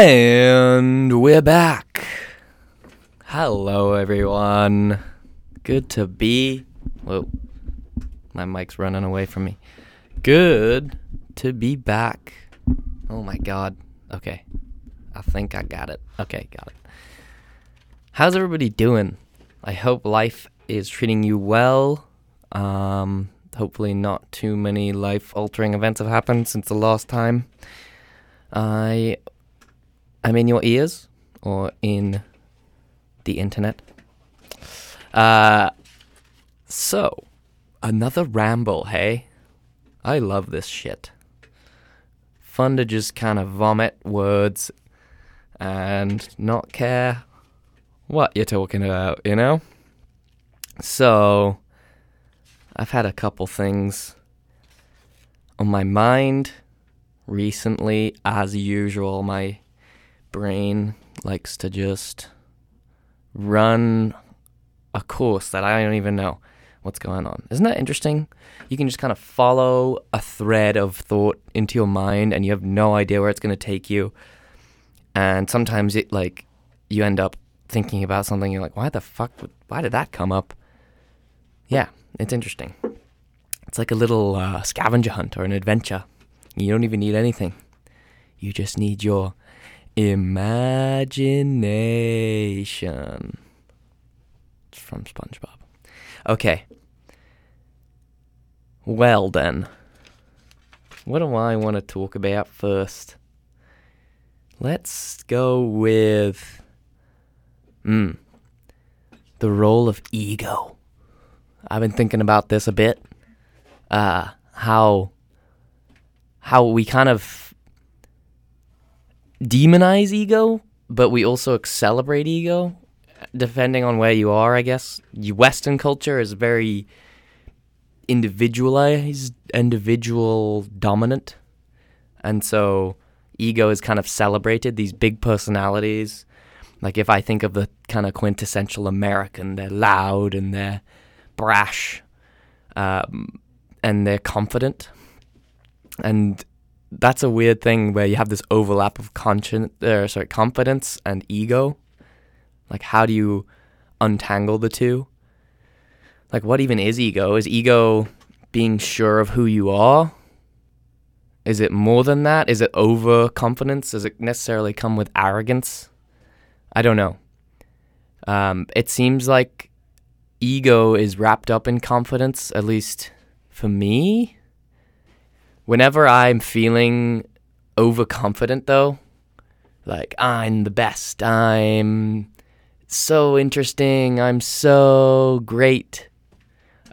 And we're back. Hello, everyone. Good to be. Whoa, my mic's running away from me. Good to be back. Oh my god. Okay. I think I got it. Okay, got it. How's everybody doing? I hope life is treating you well. Um, hopefully, not too many life altering events have happened since the last time. I am in your ears or in the internet. Uh, so, another ramble, hey? I love this shit. Fun to just kind of vomit words and not care what you're talking about, you know? So, I've had a couple things on my mind recently. As usual, my brain likes to just run a course that I don't even know what's going on. Isn't that interesting? You can just kind of follow a thread of thought into your mind and you have no idea where it's going to take you. And sometimes it like you end up thinking about something you're like, "Why the fuck why did that come up?" Yeah, it's interesting. It's like a little uh, scavenger hunt or an adventure. You don't even need anything. You just need your imagination. It's from SpongeBob. Okay. Well then. What do I want to talk about first? Let's go with mm, the role of ego. I've been thinking about this a bit. Uh, how how we kind of demonize ego, but we also celebrate ego, depending on where you are. I guess Western culture is very individualized, individual dominant, and so ego is kind of celebrated. These big personalities. Like if I think of the kind of quintessential American, they're loud and they're brash, um, and they're confident. And that's a weird thing where you have this overlap of conscience, uh, sorry, confidence and ego. Like, how do you untangle the two? Like, what even is ego? Is ego being sure of who you are? Is it more than that? Is it overconfidence? Does it necessarily come with arrogance? I don't know. Um, it seems like ego is wrapped up in confidence, at least for me. Whenever I'm feeling overconfident, though, like I'm the best, I'm so interesting, I'm so great,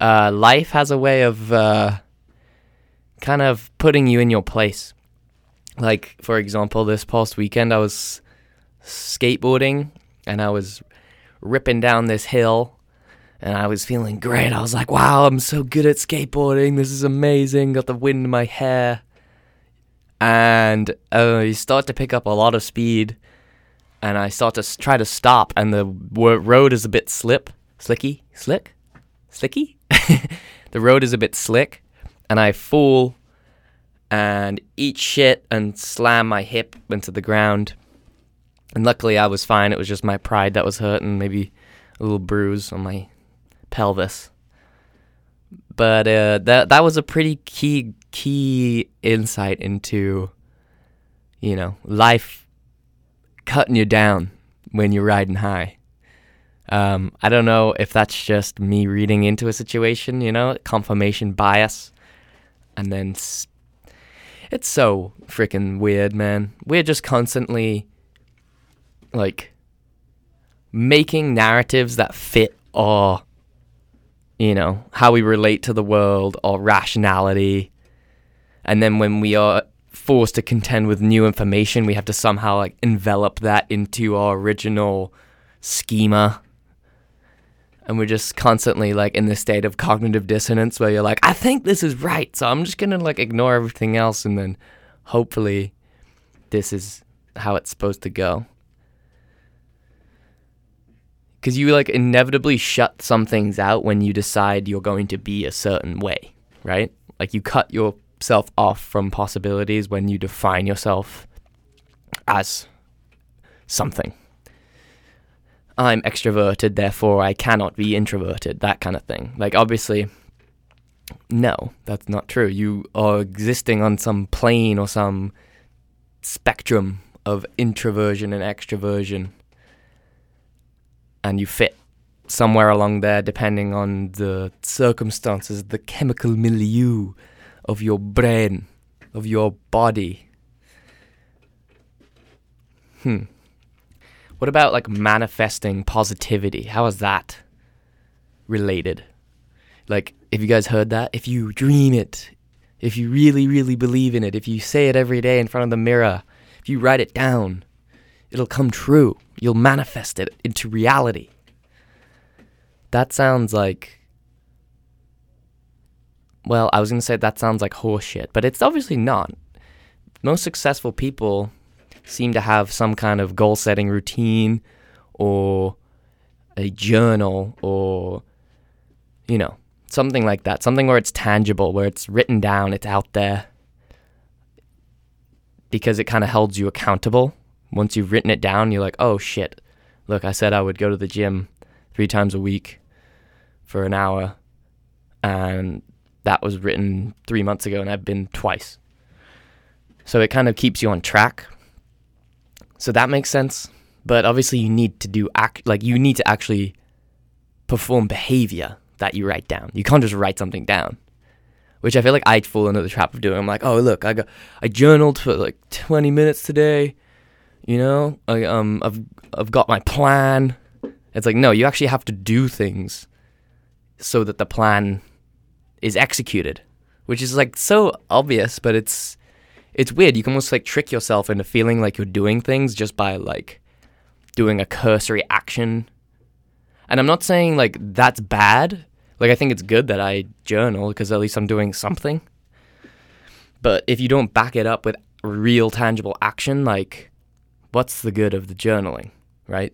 uh, life has a way of uh, kind of putting you in your place. Like, for example, this past weekend, I was skateboarding and I was ripping down this hill and I was feeling great. I was like, wow, I'm so good at skateboarding. This is amazing. Got the wind in my hair. And uh, you start to pick up a lot of speed. And I start to try to stop, and the road is a bit slip, slicky, slick, slicky. the road is a bit slick, and I fall and eat shit and slam my hip into the ground. And luckily, I was fine. It was just my pride that was hurt, and maybe a little bruise on my pelvis. But uh, that that was a pretty key key insight into, you know, life cutting you down when you're riding high. Um, I don't know if that's just me reading into a situation, you know, confirmation bias, and then it's so freaking weird, man. We're just constantly like making narratives that fit our you know, how we relate to the world or rationality. And then when we are forced to contend with new information, we have to somehow like envelop that into our original schema. And we're just constantly like in this state of cognitive dissonance where you're like, I think this is right, so I'm just gonna like ignore everything else and then hopefully this is how it's supposed to go. Because you like inevitably shut some things out when you decide you're going to be a certain way, right? Like you cut yourself off from possibilities when you define yourself as something. I'm extroverted, therefore I cannot be introverted, that kind of thing. Like, obviously, no, that's not true. You are existing on some plane or some spectrum of introversion and extroversion, and you fit somewhere along there depending on the circumstances, the chemical milieu of your brain, of your body. Hmm. What about like manifesting positivity? How is that related? Like, if you guys heard that, if you dream it, if you really, really believe in it, if you say it every day in front of the mirror, if you write it down, it'll come true. You'll manifest it into reality. That sounds like. Well, I was going to say that sounds like horseshit, but it's obviously not. Most successful people seem to have some kind of goal setting routine or a journal or, you know, something like that. Something where it's tangible, where it's written down, it's out there. Because it kind of holds you accountable. Once you've written it down, you're like, oh shit, look, I said I would go to the gym three times a week for an hour. And that was written three months ago, and I've been twice. So it kind of keeps you on track. So that makes sense. But obviously, you need to do act like you need to actually perform behavior that you write down. You can't just write something down, which I feel like I'd fall into the trap of doing. I'm like, oh look, I got I journaled for like 20 minutes today. You know, I um I've I've got my plan. It's like no, you actually have to do things so that the plan is executed, which is like so obvious, but it's it's weird. You can almost like trick yourself into feeling like you're doing things just by like doing a cursory action. And I'm not saying like that's bad. Like I think it's good that I journal because at least I'm doing something. But if you don't back it up with real tangible action, like what's the good of the journaling, right?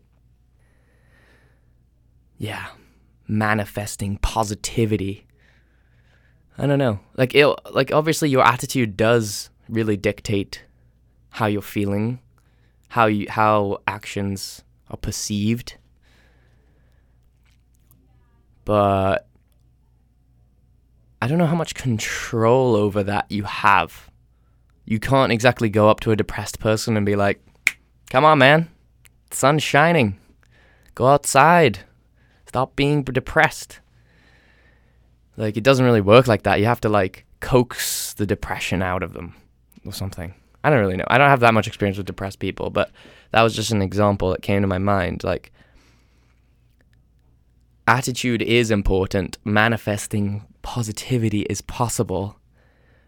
Yeah, manifesting positivity. I don't know. Like it like obviously your attitude does really dictate how you're feeling, how you how actions are perceived. But I don't know how much control over that you have. You can't exactly go up to a depressed person and be like, "Come on, man. The sun's shining. Go outside. Stop being depressed." Like it doesn't really work like that. You have to like coax the depression out of them or something. I don't really know. I don't have that much experience with depressed people, but that was just an example that came to my mind. Like, attitude is important, manifesting positivity is possible,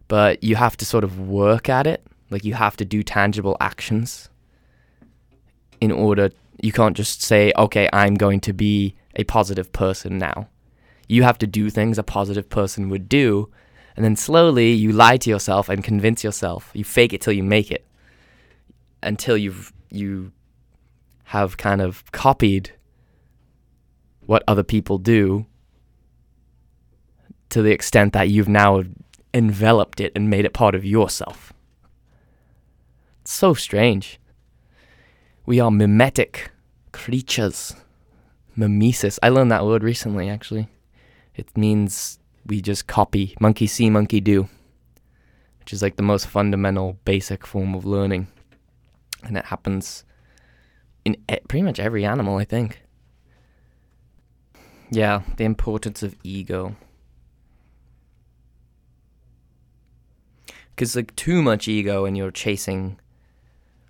but you have to sort of work at it. Like, you have to do tangible actions in order. You can't just say, okay, I'm going to be a positive person now. You have to do things a positive person would do and then slowly you lie to yourself and convince yourself. You fake it till you make it. Until you've you have kind of copied what other people do to the extent that you've now enveloped it and made it part of yourself. It's so strange. We are mimetic creatures. Mimesis. I learned that word recently, actually. It means we just copy monkey see, monkey do, which is like the most fundamental, basic form of learning. And it happens in pretty much every animal, I think. Yeah, the importance of ego. Because, like, too much ego and you're chasing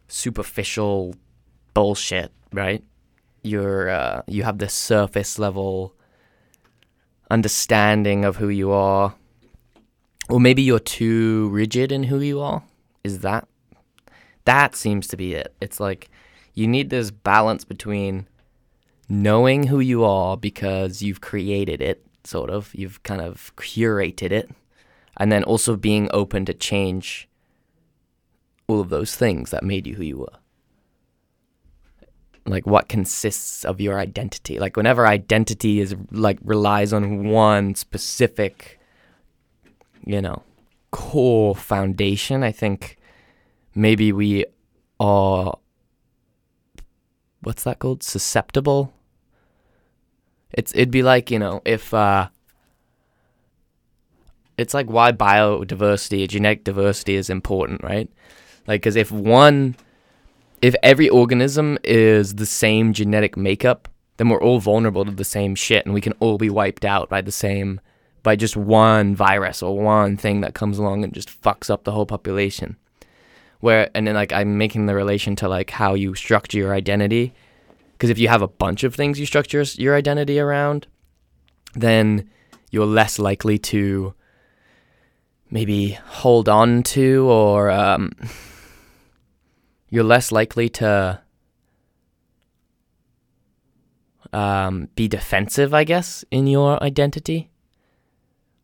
superficial bullshit, right? You're, uh, you have this surface level understanding of who you are. Or maybe you're too rigid in who you are. Is that? That seems to be it. It's like you need this balance between knowing who you are because you've created it, sort of, you've kind of curated it, and then also being open to change all of those things that made you who you were like what consists of your identity. Like whenever identity is like relies on one specific, you know, core foundation, I think maybe we are what's that called? Susceptible. It's it'd be like you know if uh, it's like why biodiversity, genetic diversity is important, right? Like, because if one, if every organism is the same genetic makeup, then we're all vulnerable to the same shit, and we can all be wiped out by the same, by just one virus or one thing that comes along and just fucks up the whole population. Where and then like I'm making the relation to like how you structure your identity, because if you have a bunch of things you structure your identity around, then you're less likely to maybe hold on to or um, you're less likely to um, be defensive, I guess, in your identity.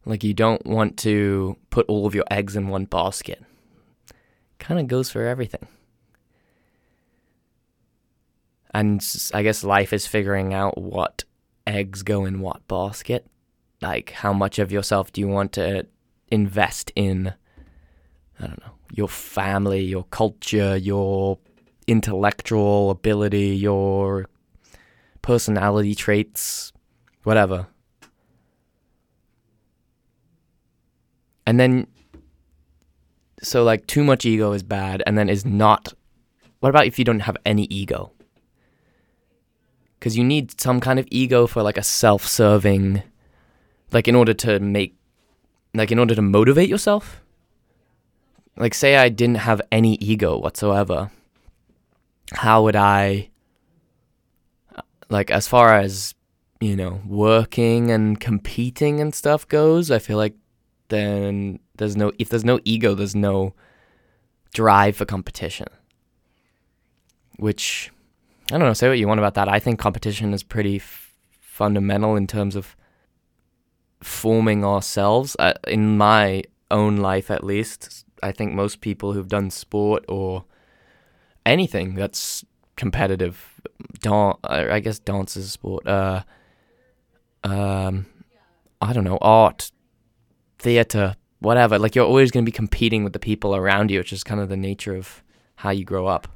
Like you don't want to put all of your eggs in one basket. Kind of goes for everything. And I guess life is figuring out what eggs go in what basket. Like how much of yourself do you want to invest in, I don't know, your family, your culture, your intellectual ability, your personality traits, whatever. And then, so like too much ego is bad, and then is not. What about if you don't have any ego? Because you need some kind of ego for like a self serving, like in order to make like in order to motivate yourself like say i didn't have any ego whatsoever how would i like as far as you know working and competing and stuff goes i feel like then there's no if there's no ego there's no drive for competition which i don't know say what you want about that i think competition is pretty f- fundamental in terms of forming ourselves. Uh, in my own life, at least, I think most people who've done sport or anything that's competitive, dance, I guess dance is a sport. Uh, um, I don't know, art, theater, whatever. Like you're always going to be competing with the people around you, which is kind of the nature of how you grow up.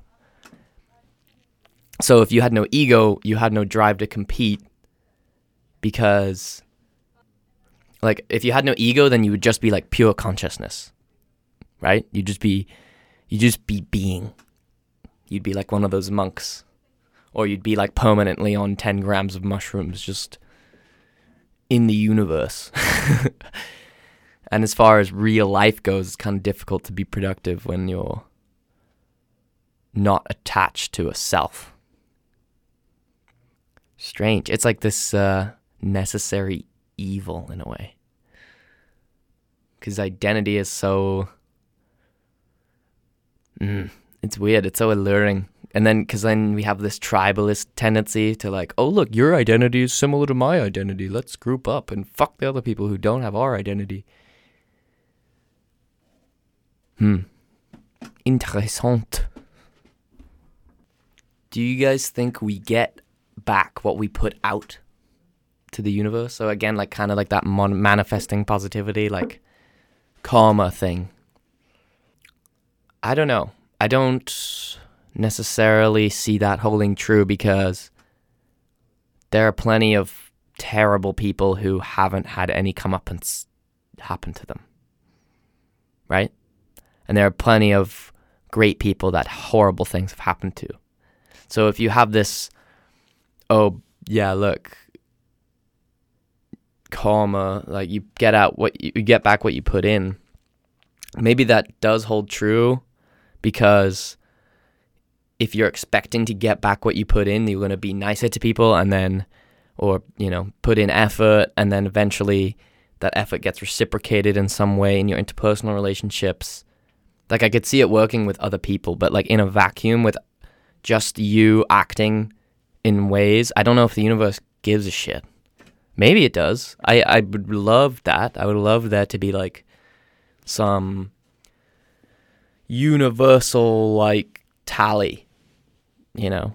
So if you had no ego, you had no drive to compete because like if you had no ego then you would just be like pure consciousness right? You'd just be you'd just be being. You'd be like one of those monks. Or you'd be like permanently on 10 grams of mushrooms just in the universe. And as far as real life goes it's kind of difficult to be productive when you're not attached to a self. Strange. It's like this uh, necessary evil in a way. Because identity is so. Mm, it's weird. It's so alluring. And then, because then we have this tribalist tendency to like, oh, look, your identity is similar to my identity. Let's group up and fuck the other people who don't have our identity. Hmm. Interessant. Do you guys think we get back what we put out to the universe. So again, like kind of like that mon- manifesting positivity, like karma thing. I don't know. I don't necessarily see that holding true because there are plenty of terrible people who haven't had any comeuppance happen to them. Right? And there are plenty of great people that horrible things have happened to. So if you have this, oh, yeah, look, karma, like you get out what you, you get back what you put in. Maybe that does hold true because if you're expecting to get back what you put in, you're going to be nicer to people and then or you know, put in effort and then eventually that effort gets reciprocated in some way in your interpersonal relationships. Like I could see it working with other people, but like in a vacuum with just you acting in ways, I don't know if the universe gives a shit. Maybe it does. I, I would love that. I would love that to be like some universal like tally, you know,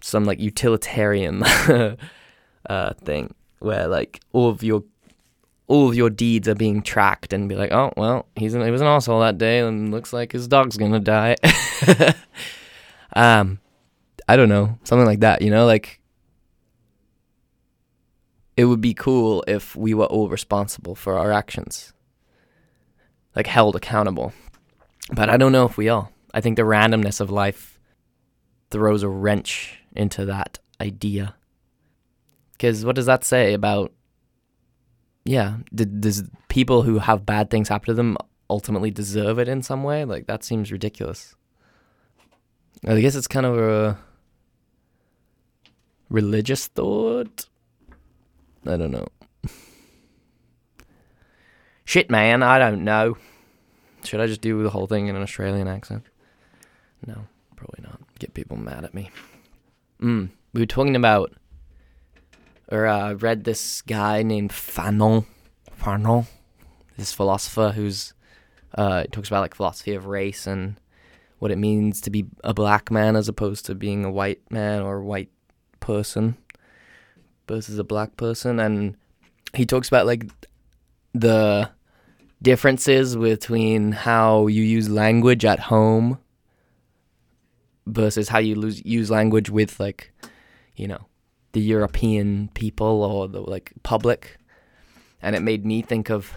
some like utilitarian uh, thing where like all of your all of your deeds are being tracked and be like, oh well, he's an, he was an asshole that day and looks like his dog's gonna die. um, I don't know, something like that, you know, like it would be cool if we were all responsible for our actions. Like held accountable. But I don't know if we are. I think the randomness of life throws a wrench into that idea. Because what does that say about, yeah, does people who have bad things happen to them ultimately deserve it in some way? Like, that seems ridiculous. I guess it's kind of a religious thought. I don't know. Shit, man, I don't know. Should I just do the whole thing in an Australian accent? No, probably not. Get people mad at me. Mm, we were talking about, or uh, read this guy named Fanon. Fanon, this philosopher who's uh, talks about like philosophy of race and what it means to be a black man as opposed to being a white man or white person versus a black person and he talks about like the differences between how you use language at home versus how you lose, use language with like you know the European people or the like public and it made me think of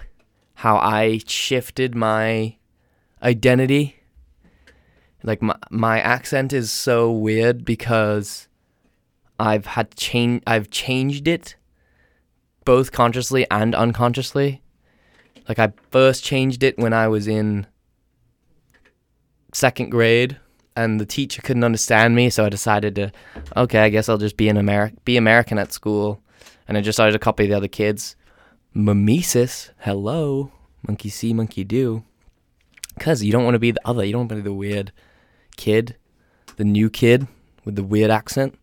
how I shifted my identity like my my accent is so weird because I've had change I've changed it both consciously and unconsciously. Like I first changed it when I was in second grade and the teacher couldn't understand me, so I decided to okay, I guess I'll just be an Ameri- be American at school. And I just started to copy the other kids. Mimesis, hello, monkey see, monkey do. Cause you don't want to be the other, you don't want to be the weird kid, the new kid with the weird accent.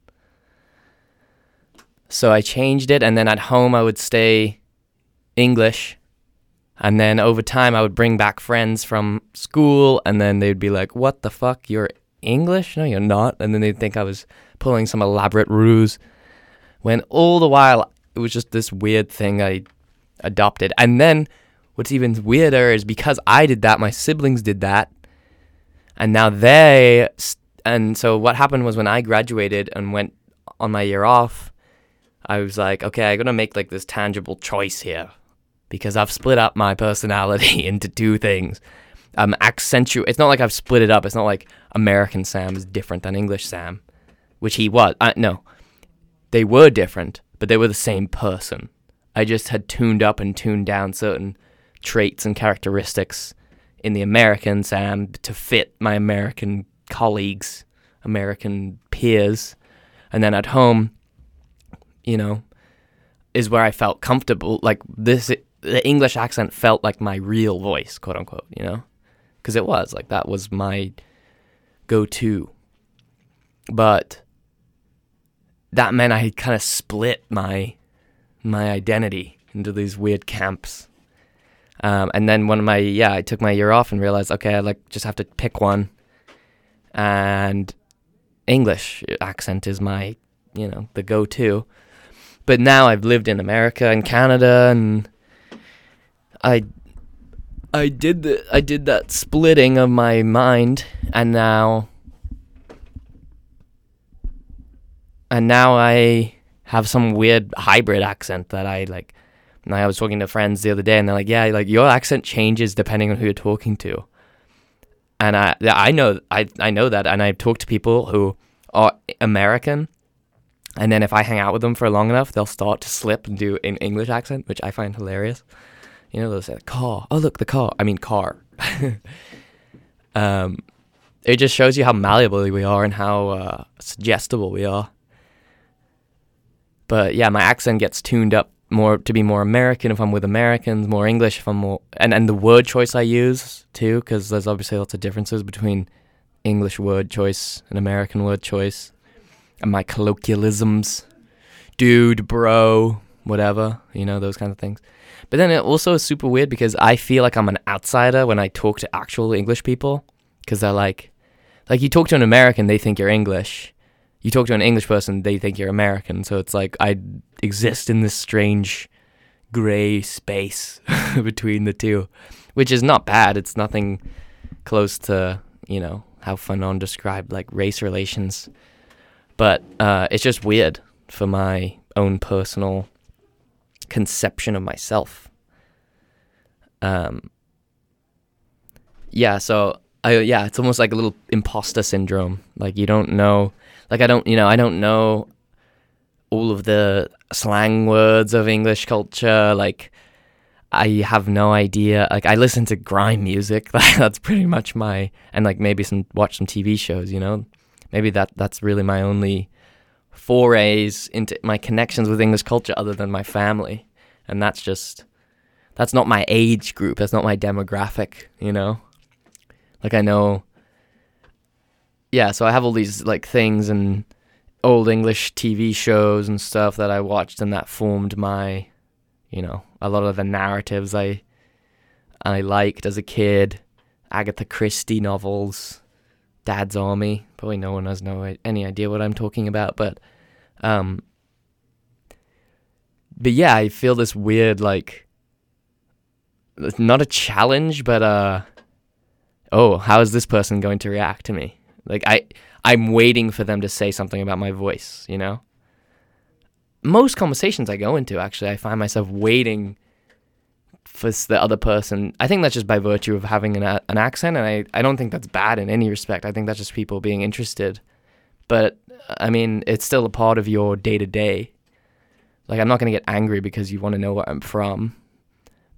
So I changed it, and then at home I would stay English. And then over time, I would bring back friends from school, and then they'd be like, What the fuck? You're English? No, you're not. And then they'd think I was pulling some elaborate ruse. When all the while, it was just this weird thing I adopted. And then what's even weirder is because I did that, my siblings did that. And now they, and so what happened was when I graduated and went on my year off, I was like, okay, I'm gonna make like this tangible choice here because I've split up my personality into two things. Um, accentuate. It's not like I've split it up. It's not like American Sam is different than English Sam, which he was. Uh, no, they were different, but they were the same person. I just had tuned up and tuned down certain traits and characteristics in the American Sam to fit my American colleagues, American peers, and then at home you know, is where I felt comfortable. Like this, the English accent felt like my real voice, quote unquote, you know, because it was like that was my go to. But that meant I kind of split my my identity into these weird camps. Um, and then one of my yeah, I took my year off and realized okay, I like just have to pick one. And English accent is my you know the go to but now I've lived in America and Canada, and I I did the I did that splitting of my mind, and now and now I have some weird hybrid accent that I like. And I was talking to friends the other day, and they're like, "Yeah, like your accent changes depending on who you're talking to." And I, I know, I, I know that, and I've talked to people who are American, and then if I hang out with them for long enough, they'll start to slip and do an English accent, which I find hilarious. You know, they'll say car. Oh, look, the car. I mean, car. um, it just shows you how malleable we are and how uh, suggestible we are. But yeah, my accent gets tuned up more to be more American if I'm with Americans, more English if I'm more, and and the word choice I use too, because there's obviously lots of differences between English word choice and American word choice and my colloquialisms, dude, bro, whatever, you know, those kinds of things. But then it also is super weird because I feel like I'm an outsider when I talk to actual English people because they're like, like you talk to an American, they think you're English. You talk to an English person, they think you're American. So it's like I exist in this strange gray space between the two, which is not bad. It's nothing close to, you know, how Fanon described like race relations But uh, it's just weird for my own personal conception of myself. Um, yeah, so I yeah, it's almost like a little imposter syndrome. Like you don't know, like I don't, you know, I don't know all of the slang words of English culture. Like I have no idea. Like I listen to grime music. that's pretty much my and like maybe some watch some TV shows. You know, maybe that that's really my only forays into my connections with English culture other than my family, and that's just that's not my age group. That's not my demographic. You know, like I know. Yeah, so I have all these like things and old English TV shows and stuff that I watched and that formed my, you know, a lot of the narratives I I liked as a kid. Agatha Christie novels, Dad's Army. Probably no one has no any idea what I'm talking about, but um but yeah, I feel this weird like not a challenge, but uh oh, how is this person going to react to me? Like I I'm waiting for them to say something about my voice, you know? Most conversations I go into, actually, I find myself waiting for the other person. I think that's just by virtue of having an, an accent, and I, I don't think that's bad in any respect. I think that's just people being interested. But, I mean, it's still a part of your day to day. Like, I'm not going to get angry because you want to know where I'm from.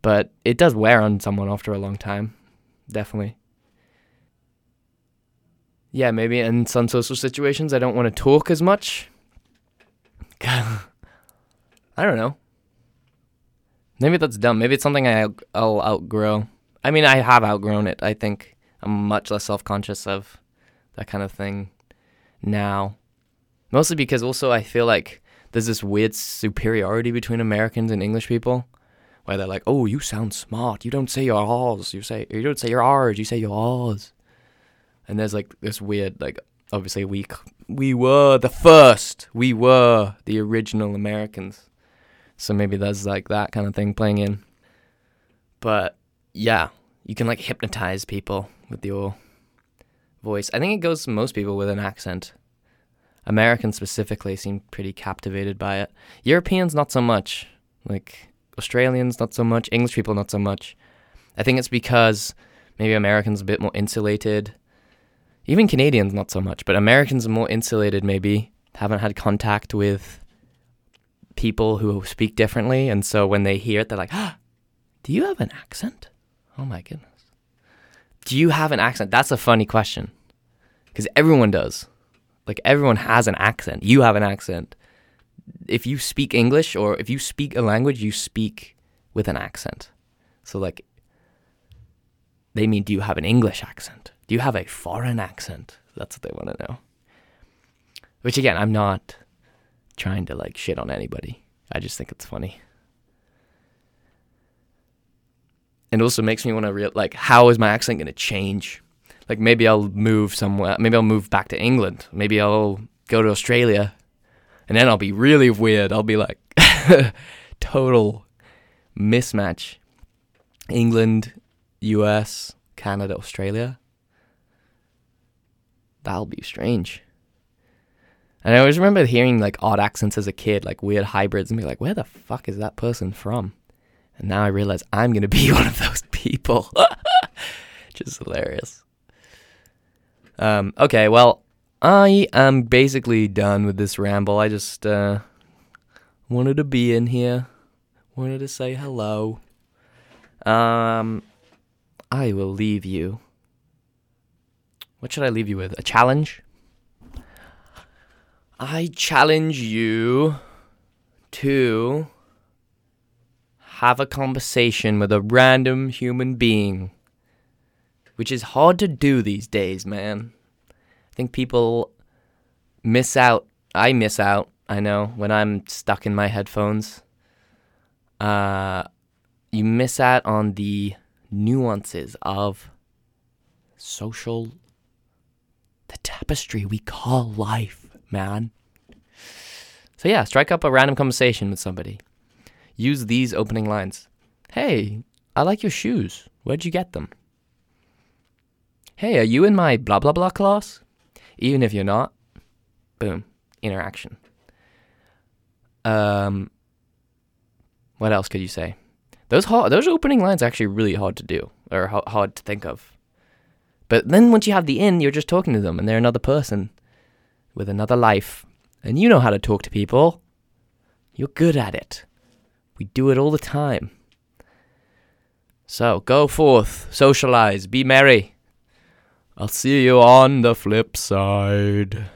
But it does wear on someone after a long time. Definitely yeah, maybe in some social situations I don't want to talk as much. I don't know. Maybe that's dumb. Maybe it's something I, I'll outgrow. I mean, I have outgrown it. I think I'm much less self conscious of that kind of thing now. Mostly because also I feel like there's this weird superiority between Americans and English people where they're like, oh, you sound smart. You don't say your R's. You say you don't say your R's. You say your R's and there's like this weird like obviously we we were the first we were the original americans so maybe there's like that kind of thing playing in. But yeah you can like hypnotize people with your voice. I think it goes to most people with an accent. Americans specifically seem pretty captivated by it. Europeans not so much. Like australians not so much. English people not so much. I think it's because maybe americans a bit more insulated. Even Canadians, not so much, but Americans are more insulated, maybe, haven't had contact with people who speak differently. And so when they hear it, they're like, ah, do you have an accent? Oh my goodness. Do you have an accent? That's a funny question. Because everyone does. Like everyone has an accent. You have an accent. If you speak English or if you speak a language, you speak with an accent. So, like, they mean, do you have an English accent? Do you have a foreign accent? That's what they want to know. Which again, I'm not trying to like shit on anybody. I just think it's funny. And also makes me want to real like how is my accent going to change? Like maybe I'll move somewhere. Maybe I'll move back to England. Maybe I'll go to Australia. And then I'll be really weird. I'll be like total mismatch. England, US, Canada, Australia that'll be strange. And I always remember hearing like odd accents as a kid, like weird hybrids, and be like, where the fuck is that person from? And now I realize I'm going to be one of those people. Just hilarious. Um, okay, well, I am basically done with this ramble. I just uh, wanted to be in here, wanted to say hello. Um, I will leave you what should I leave you with? A challenge? I challenge you to have a conversation with a random human being, which is hard to do these days, man. I think people miss out. I miss out, I know, when I'm stuck in my headphones. Uh, you miss out on the nuances of social the tapestry we call life, man. So, yeah, strike up a random conversation with somebody. Use these opening lines Hey, I like your shoes. Where'd you get them? Hey, are you in my blah blah blah class? Even if you're not, boom, interaction. Um, what else could you say? Those hard, those opening lines are actually really hard to do or ho- hard to think of. But then once you have the in, you're just talking to them and they're another person with another life. And you know how to talk to people. You're good at it. We do it all the time. So go forth, socialize, be merry. I'll see you on the flip side.